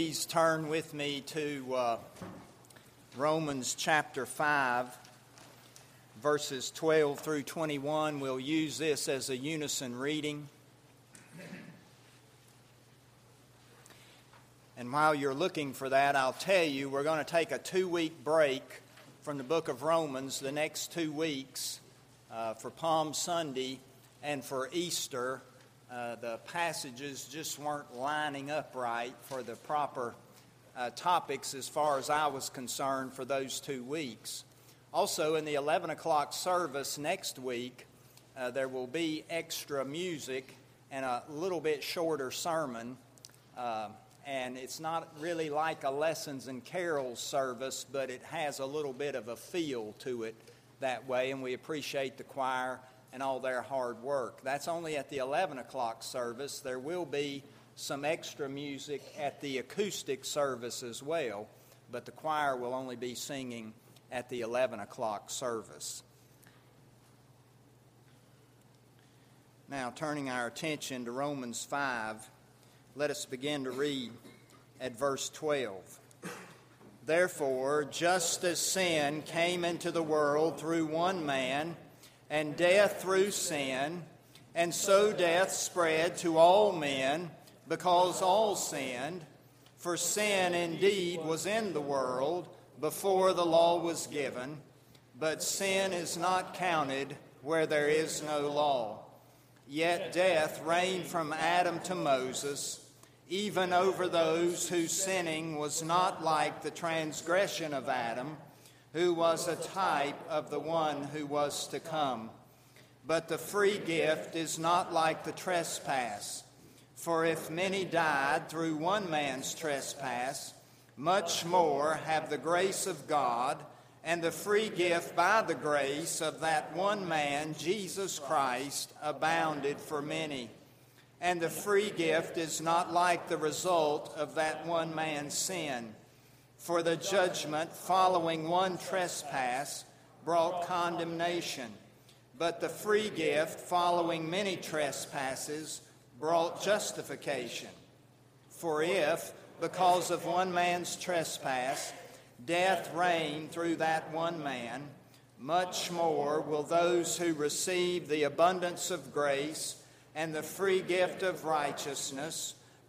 Please turn with me to uh, Romans chapter 5, verses 12 through 21. We'll use this as a unison reading. And while you're looking for that, I'll tell you we're going to take a two week break from the book of Romans the next two weeks uh, for Palm Sunday and for Easter uh, the passages just weren't lining up right for the proper uh, topics as far as I was concerned for those two weeks. Also, in the 11 o'clock service next week, uh, there will be extra music and a little bit shorter sermon. Uh, and it's not really like a lessons and carols service, but it has a little bit of a feel to it that way. And we appreciate the choir and all their hard work. That's only at the 11 o'clock service. There will be some extra music at the acoustic service as well, but the choir will only be singing at the 11 o'clock service. Now, turning our attention to Romans 5, let us begin to read at verse 12. Therefore, just as sin came into the world through one man, and death through sin, and so death spread to all men because all sinned. For sin indeed was in the world before the law was given, but sin is not counted where there is no law. Yet death reigned from Adam to Moses, even over those whose sinning was not like the transgression of Adam who was a type of the one who was to come. But the free gift is not like the trespass. For if many died through one man's trespass, much more have the grace of God and the free gift by the grace of that one man, Jesus Christ, abounded for many. And the free gift is not like the result of that one man's sin. For the judgment following one trespass brought condemnation, but the free gift following many trespasses brought justification. For if, because of one man's trespass, death reigned through that one man, much more will those who receive the abundance of grace and the free gift of righteousness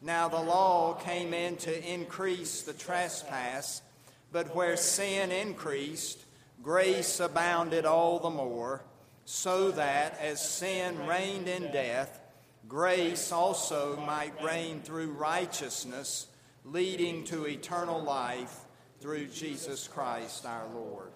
Now the law came in to increase the trespass, but where sin increased, grace abounded all the more, so that as sin reigned in death, grace also might reign through righteousness, leading to eternal life through Jesus Christ our Lord.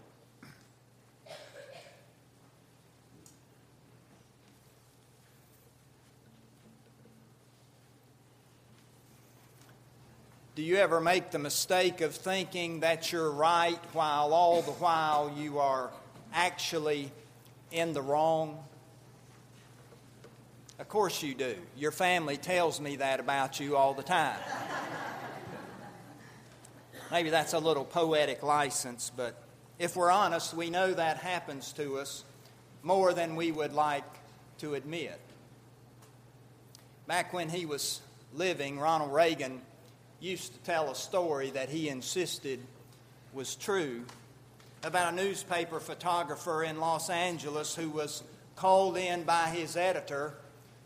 Do you ever make the mistake of thinking that you're right while all the while you are actually in the wrong? Of course you do. Your family tells me that about you all the time. Maybe that's a little poetic license, but if we're honest, we know that happens to us more than we would like to admit. Back when he was living, Ronald Reagan used to tell a story that he insisted was true about a newspaper photographer in Los Angeles who was called in by his editor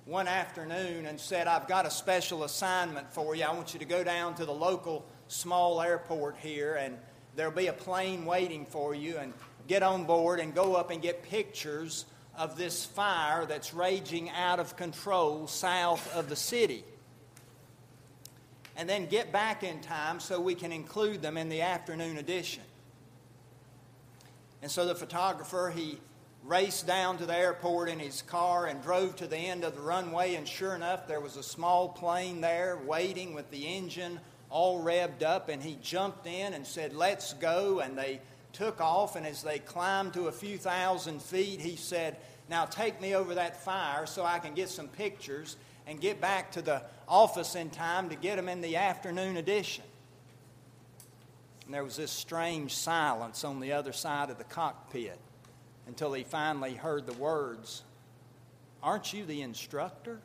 one afternoon and said, I've got a special assignment for you. I want you to go down to the local small airport here, and there'll be a plane waiting for you, and get on board and go up and get pictures of this fire that's raging out of control south of the city and then get back in time so we can include them in the afternoon edition. And so the photographer, he raced down to the airport in his car and drove to the end of the runway, and sure enough, there was a small plane there waiting with the engine all revved up, and he jumped in and said, Let's go. And they took off, and as they climbed to a few thousand feet, he said, Now take me over that fire so I can get some pictures and get back to the office in time to get them in the afternoon edition. And there was this strange silence on the other side of the cockpit until he finally heard the words Aren't you the instructor?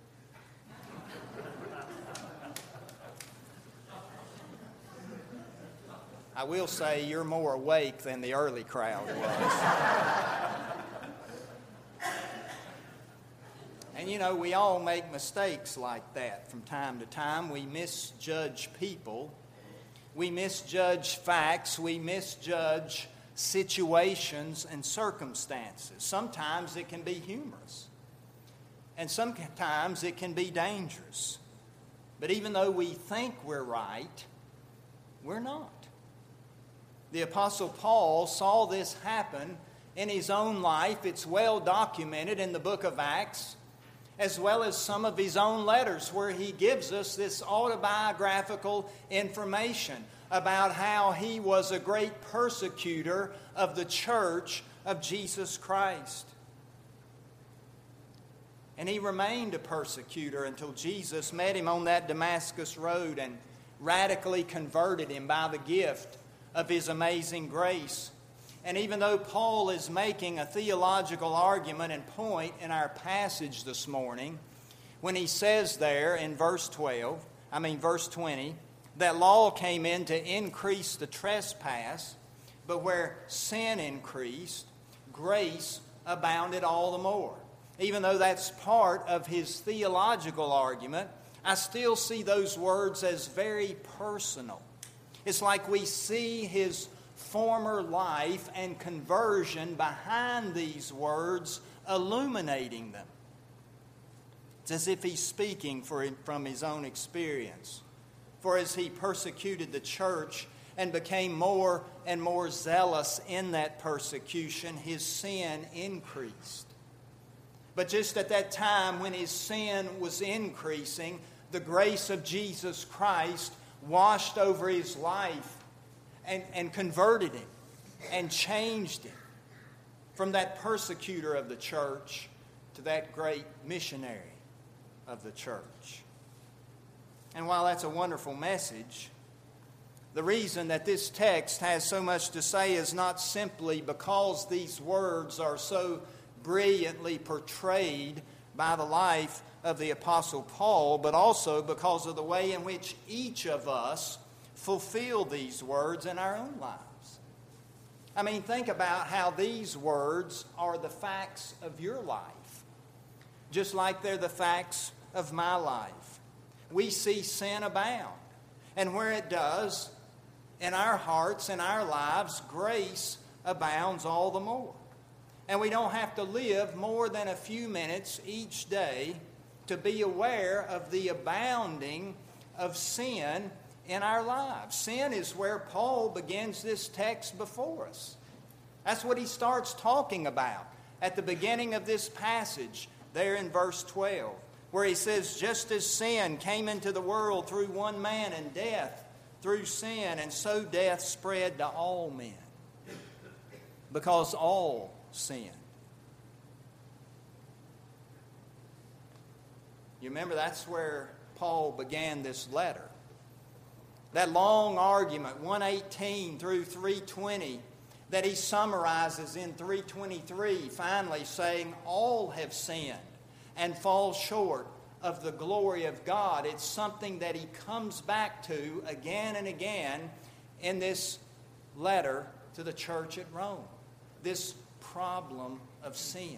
I will say you're more awake than the early crowd was. And you know, we all make mistakes like that from time to time. We misjudge people, we misjudge facts, we misjudge situations and circumstances. Sometimes it can be humorous, and sometimes it can be dangerous. But even though we think we're right, we're not. The Apostle Paul saw this happen in his own life. It's well documented in the book of Acts, as well as some of his own letters, where he gives us this autobiographical information about how he was a great persecutor of the church of Jesus Christ. And he remained a persecutor until Jesus met him on that Damascus road and radically converted him by the gift of his amazing grace. And even though Paul is making a theological argument and point in our passage this morning, when he says there in verse 12, I mean, verse 20, that law came in to increase the trespass, but where sin increased, grace abounded all the more. Even though that's part of his theological argument, I still see those words as very personal. It's like we see his former life and conversion behind these words, illuminating them. It's as if he's speaking from his own experience. For as he persecuted the church and became more and more zealous in that persecution, his sin increased. But just at that time when his sin was increasing, the grace of Jesus Christ washed over his life and, and converted him and changed him from that persecutor of the church to that great missionary of the church. And while that's a wonderful message, the reason that this text has so much to say is not simply because these words are so brilliantly portrayed by the life of the Apostle Paul, but also because of the way in which each of us fulfill these words in our own lives. I mean, think about how these words are the facts of your life, just like they're the facts of my life. We see sin abound, and where it does, in our hearts and our lives, grace abounds all the more. And we don't have to live more than a few minutes each day to be aware of the abounding of sin in our lives. Sin is where Paul begins this text before us. That's what he starts talking about at the beginning of this passage, there in verse 12, where he says, Just as sin came into the world through one man and death through sin, and so death spread to all men. Because all sin. You remember that's where Paul began this letter. That long argument, 118 through 320, that he summarizes in 323, finally saying, All have sinned and fall short of the glory of God. It's something that he comes back to again and again in this letter to the church at Rome. This problem of sin.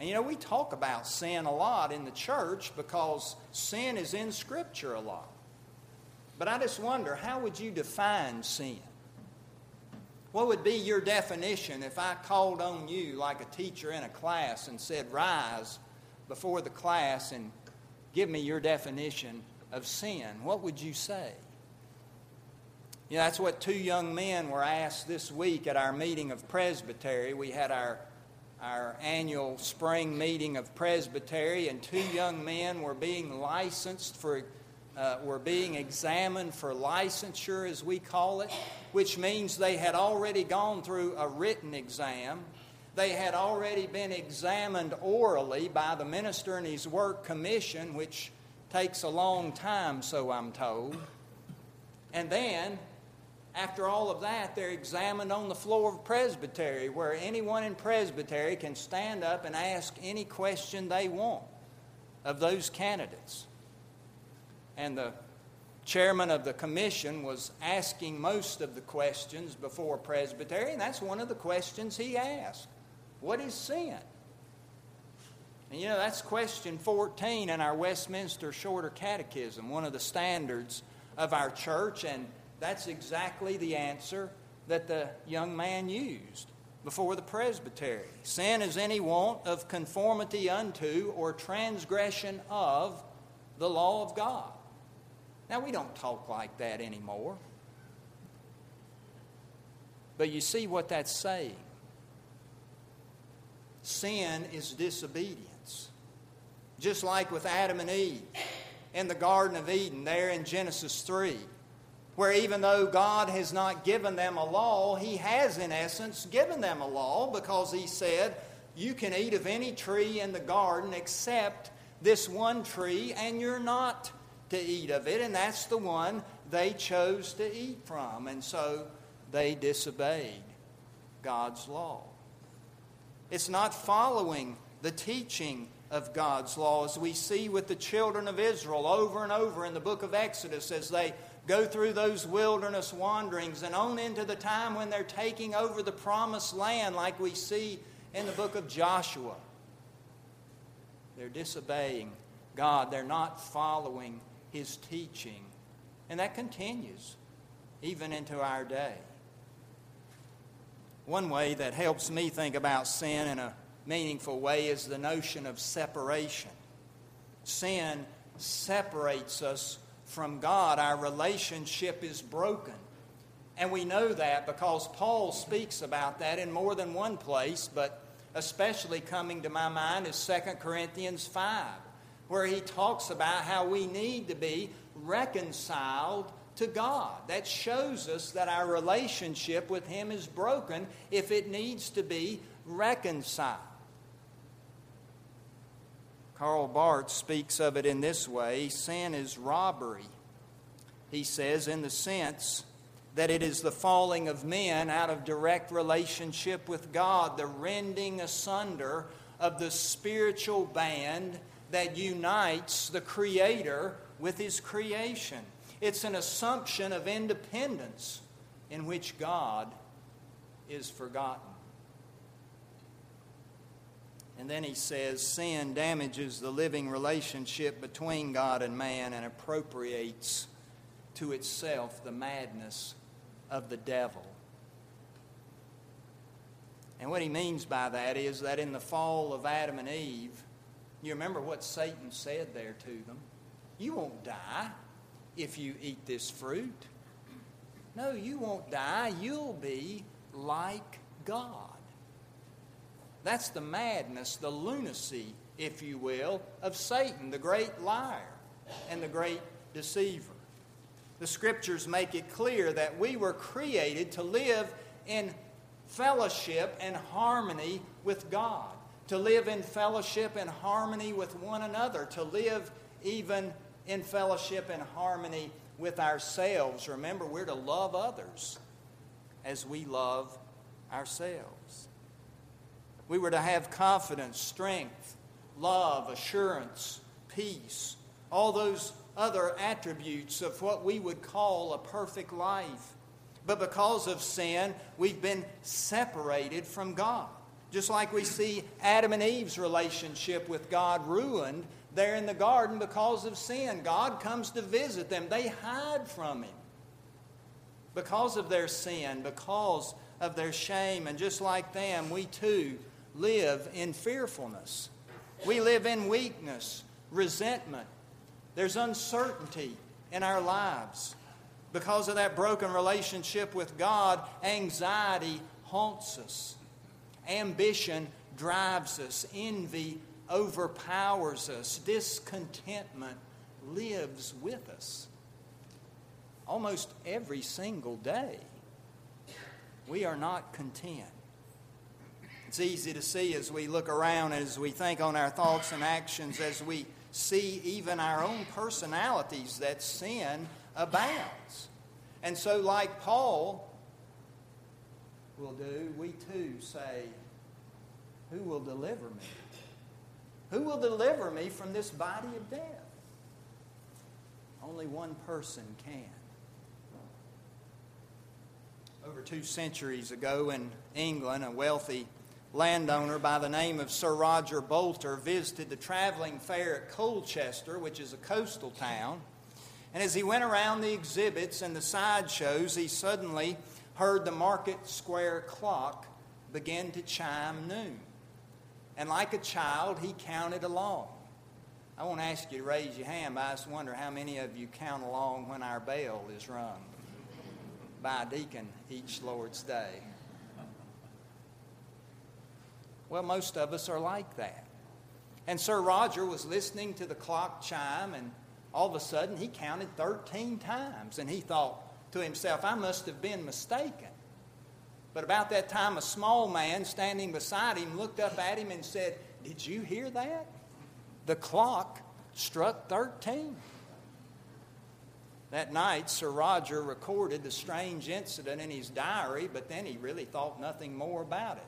And you know, we talk about sin a lot in the church because sin is in Scripture a lot. But I just wonder, how would you define sin? What would be your definition if I called on you like a teacher in a class and said, Rise before the class and give me your definition of sin? What would you say? You know, that's what two young men were asked this week at our meeting of presbytery. We had our our annual spring meeting of presbytery, and two young men were being licensed for uh, were being examined for licensure, as we call it, which means they had already gone through a written exam. They had already been examined orally by the minister and his work commission, which takes a long time, so I'm told. And then, after all of that, they're examined on the floor of presbytery, where anyone in presbytery can stand up and ask any question they want of those candidates. And the chairman of the commission was asking most of the questions before presbytery, and that's one of the questions he asked What is sin? And you know, that's question 14 in our Westminster Shorter Catechism, one of the standards of our church, and that's exactly the answer that the young man used before the presbytery. Sin is any want of conformity unto or transgression of the law of God. Now, we don't talk like that anymore. But you see what that's saying. Sin is disobedience. Just like with Adam and Eve in the Garden of Eden, there in Genesis 3, where even though God has not given them a law, He has, in essence, given them a law because He said, You can eat of any tree in the garden except this one tree, and you're not to eat of it. And that's the one they chose to eat from. And so they disobeyed God's law. It's not following the teaching of God's law, as we see with the children of Israel over and over in the book of Exodus as they go through those wilderness wanderings and on into the time when they're taking over the promised land, like we see in the book of Joshua. They're disobeying God, they're not following His teaching. And that continues even into our day. One way that helps me think about sin in a meaningful way is the notion of separation. Sin separates us from God, our relationship is broken. And we know that because Paul speaks about that in more than one place, but especially coming to my mind is 2 Corinthians 5, where he talks about how we need to be reconciled to God. That shows us that our relationship with Him is broken if it needs to be reconciled. Karl Barth speaks of it in this way sin is robbery. He says, in the sense that it is the falling of men out of direct relationship with God, the rending asunder of the spiritual band that unites the Creator with His creation. It's an assumption of independence in which God is forgotten. And then he says sin damages the living relationship between God and man and appropriates to itself the madness of the devil. And what he means by that is that in the fall of Adam and Eve, you remember what Satan said there to them? You won't die if you eat this fruit. No, you won't die. You'll be like God. That's the madness, the lunacy, if you will, of Satan, the great liar and the great deceiver. The scriptures make it clear that we were created to live in fellowship and harmony with God, to live in fellowship and harmony with one another, to live even in fellowship and harmony with ourselves. Remember, we're to love others as we love ourselves. We were to have confidence, strength, love, assurance, peace, all those other attributes of what we would call a perfect life. But because of sin, we've been separated from God. Just like we see Adam and Eve's relationship with God ruined there in the garden because of sin. God comes to visit them, they hide from Him because of their sin, because of their shame. And just like them, we too live in fearfulness. We live in weakness, resentment. There's uncertainty in our lives. Because of that broken relationship with God, anxiety haunts us. Ambition drives us. Envy overpowers us. Discontentment lives with us almost every single day. We are not content. It's easy to see as we look around, as we think on our thoughts and actions, as we see even our own personalities that sin abounds. And so, like Paul will do, we too say, Who will deliver me? Who will deliver me from this body of death? Only one person can. Over two centuries ago in England, a wealthy landowner by the name of Sir Roger Boulter visited the traveling fair at Colchester, which is a coastal town. And as he went around the exhibits and the sideshows, he suddenly heard the market square clock begin to chime noon. And like a child, he counted along. I won't ask you to raise your hand, but I just wonder how many of you count along when our bell is rung by a deacon each Lord's Day. Well, most of us are like that. And Sir Roger was listening to the clock chime, and all of a sudden he counted 13 times, and he thought to himself, I must have been mistaken. But about that time, a small man standing beside him looked up at him and said, Did you hear that? The clock struck 13. That night, Sir Roger recorded the strange incident in his diary, but then he really thought nothing more about it.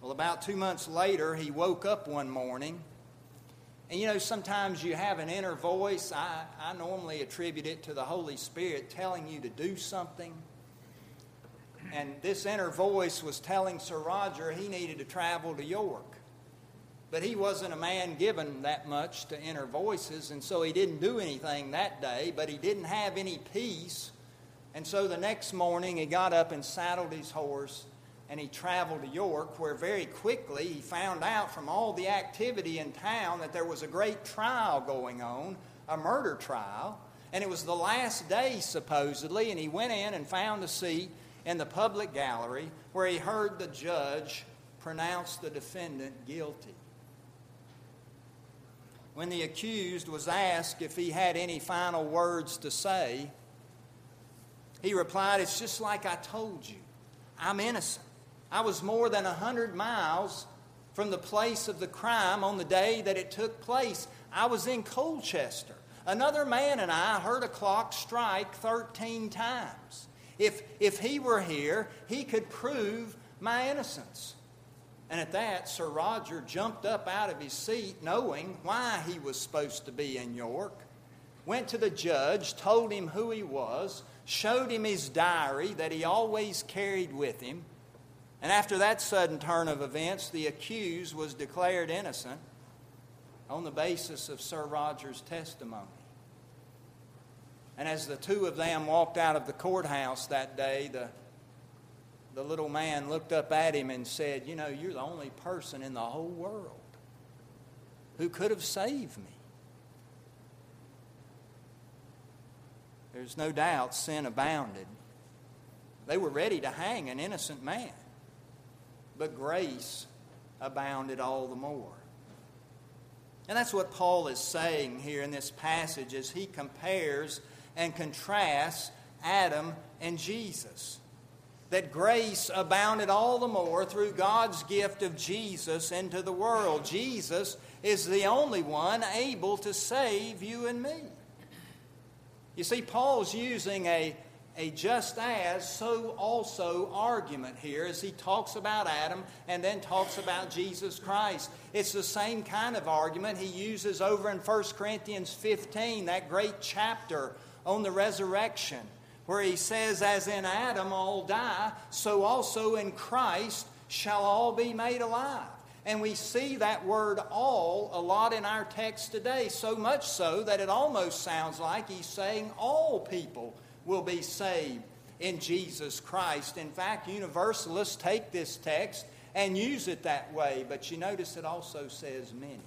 Well, about two months later, he woke up one morning. And you know, sometimes you have an inner voice. I, I normally attribute it to the Holy Spirit telling you to do something. And this inner voice was telling Sir Roger he needed to travel to York. But he wasn't a man given that much to inner voices, and so he didn't do anything that day, but he didn't have any peace. And so the next morning he got up and saddled his horse and he traveled to York, where very quickly he found out from all the activity in town that there was a great trial going on, a murder trial. And it was the last day, supposedly, and he went in and found a seat in the public gallery where he heard the judge pronounce the defendant guilty. When the accused was asked if he had any final words to say, he replied, It's just like I told you. I'm innocent. I was more than a 100 miles from the place of the crime on the day that it took place. I was in Colchester. Another man and I heard a clock strike 13 times. If, if he were here, he could prove my innocence. And at that, Sir Roger jumped up out of his seat, knowing why he was supposed to be in York, went to the judge, told him who he was, showed him his diary that he always carried with him, and after that sudden turn of events, the accused was declared innocent on the basis of Sir Roger's testimony. And as the two of them walked out of the courthouse that day, the, the little man looked up at him and said, You know, you're the only person in the whole world who could have saved me. There's no doubt sin abounded. They were ready to hang an innocent man but grace abounded all the more. And that's what Paul is saying here in this passage as he compares and contrasts Adam and Jesus. That grace abounded all the more through God's gift of Jesus into the world. Jesus is the only one able to save you and me. You see, Paul's using a a just as, so also argument here as he talks about Adam and then talks about Jesus Christ. It's the same kind of argument he uses over in 1 Corinthians 15, that great chapter on the resurrection, where he says, As in Adam all die, so also in Christ shall all be made alive. And we see that word all a lot in our text today, so much so that it almost sounds like he's saying all people will be saved in Jesus Christ. In fact, universalists take this text and use it that way, but you notice it also says many.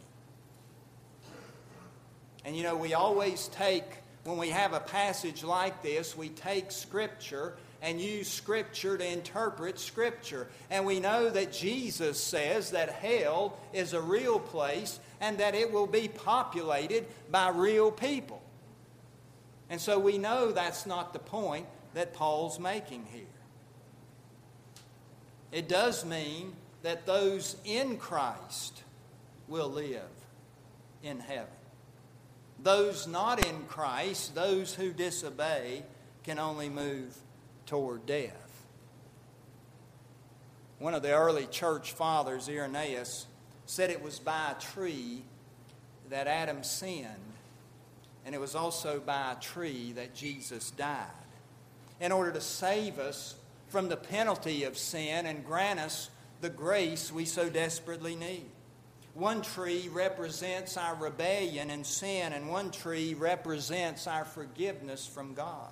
And you know, we always take when we have a passage like this, we take Scripture and use Scripture to interpret Scripture. And we know that Jesus says that hell is a real place and that it will be populated by real people. And so we know that's not the point that Paul's making here. It does mean that those in Christ will live in heaven. Those not in Christ, those who disobey, can only move toward death. One of the early church fathers, Irenaeus, said it was by a tree that Adam sinned, and it was also by a tree that Jesus died. In order to save us from the penalty of sin and grant us the grace we so desperately need. One tree represents our rebellion and sin, and one tree represents our forgiveness from God.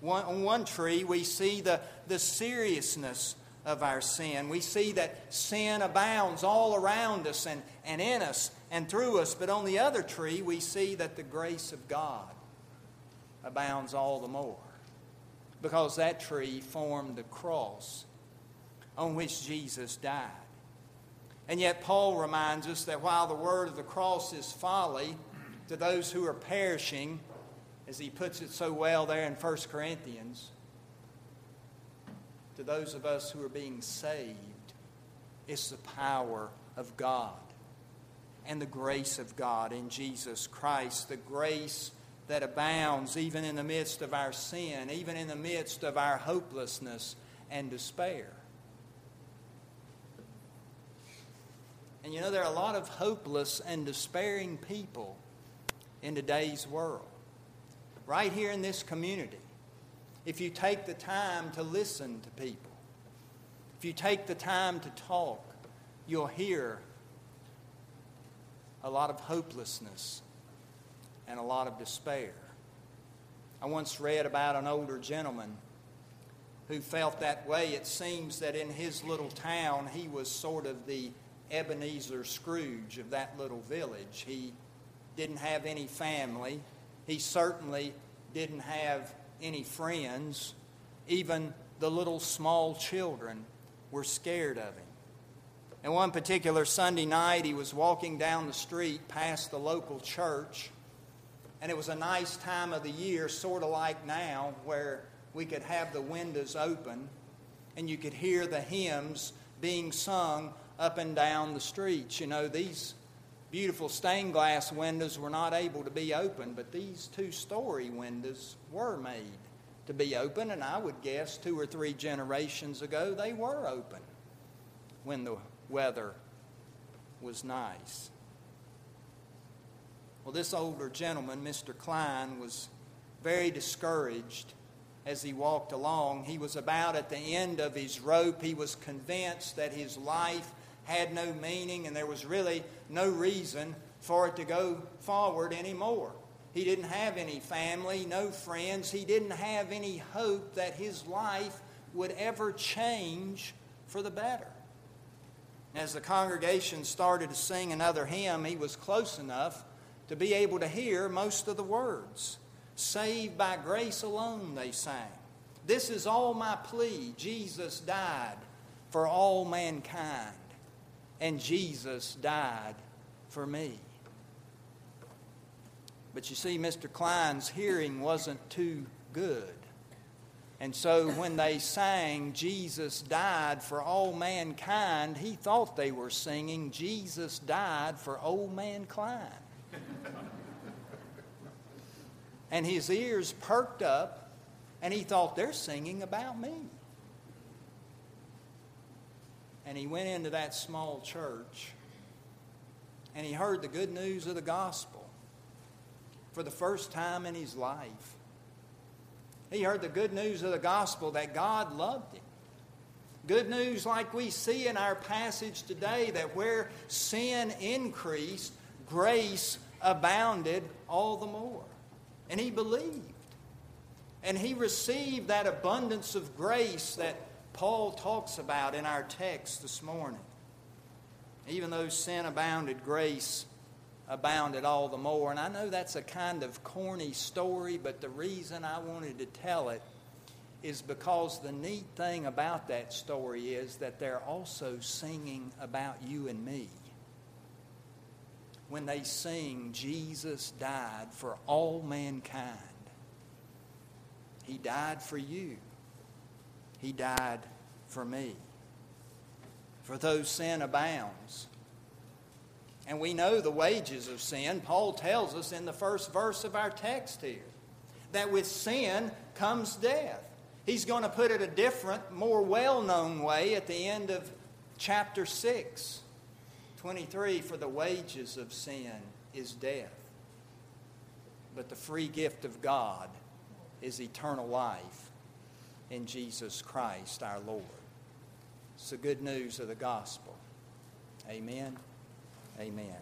One, on one tree, we see the, the seriousness of our sin. We see that sin abounds all around us and, and in us and through us. But on the other tree, we see that the grace of God abounds all the more. Because that tree formed the cross on which Jesus died. And yet, Paul reminds us that while the word of the cross is folly to those who are perishing, as he puts it so well there in 1 Corinthians, to those of us who are being saved, it's the power of God and the grace of God in Jesus Christ, the grace that abounds even in the midst of our sin, even in the midst of our hopelessness and despair. And you know, there are a lot of hopeless and despairing people in today's world. Right here in this community, if you take the time to listen to people, if you take the time to talk, you'll hear a lot of hopelessness and a lot of despair. I once read about an older gentleman who felt that way. It seems that in his little town, he was sort of the Ebenezer Scrooge of that little village. He didn't have any family. He certainly didn't have any friends. Even the little small children were scared of him. And one particular Sunday night, he was walking down the street past the local church, and it was a nice time of the year, sort of like now, where we could have the windows open and you could hear the hymns being sung up and down the streets. You know, these beautiful stained glass windows were not able to be opened, but these two story windows were made to be open, and I would guess two or three generations ago they were open when the weather was nice. Well, this older gentleman, Mr. Klein, was very discouraged as he walked along. He was about at the end of his rope. He was convinced that his life had no meaning and there was really no reason for it to go forward anymore. He didn't have any family, no friends. He didn't have any hope that his life would ever change for the better. As the congregation started to sing another hymn, he was close enough to be able to hear most of the words. Saved by grace alone, they sang. This is all my plea. Jesus died for all mankind and Jesus died for me. But you see, Mr. Klein's hearing wasn't too good. And so when they sang, Jesus died for all mankind, he thought they were singing, Jesus died for old man Klein. and his ears perked up, and he thought they're singing about me. And he went into that small church and he heard the good news of the gospel for the first time in his life. He heard the good news of the gospel that God loved him. Good news, like we see in our passage today, that where sin increased, grace abounded all the more. And he believed. And he received that abundance of grace that Paul talks about in our text this morning. Even though sin abounded, grace abounded all the more. And I know that's a kind of corny story, but the reason I wanted to tell it is because the neat thing about that story is that they're also singing about you and me. When they sing, Jesus died for all mankind. He died for you. He died for me. For though sin abounds, and we know the wages of sin. Paul tells us in the first verse of our text here that with sin comes death. He's going to put it a different, more well known way at the end of chapter 6, 23 For the wages of sin is death, but the free gift of God is eternal life in Jesus Christ our Lord. It's the good news of the gospel. Amen. Amen.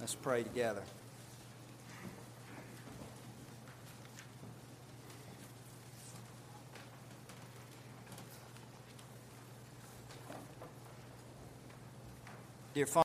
Let's pray together. Dear Father,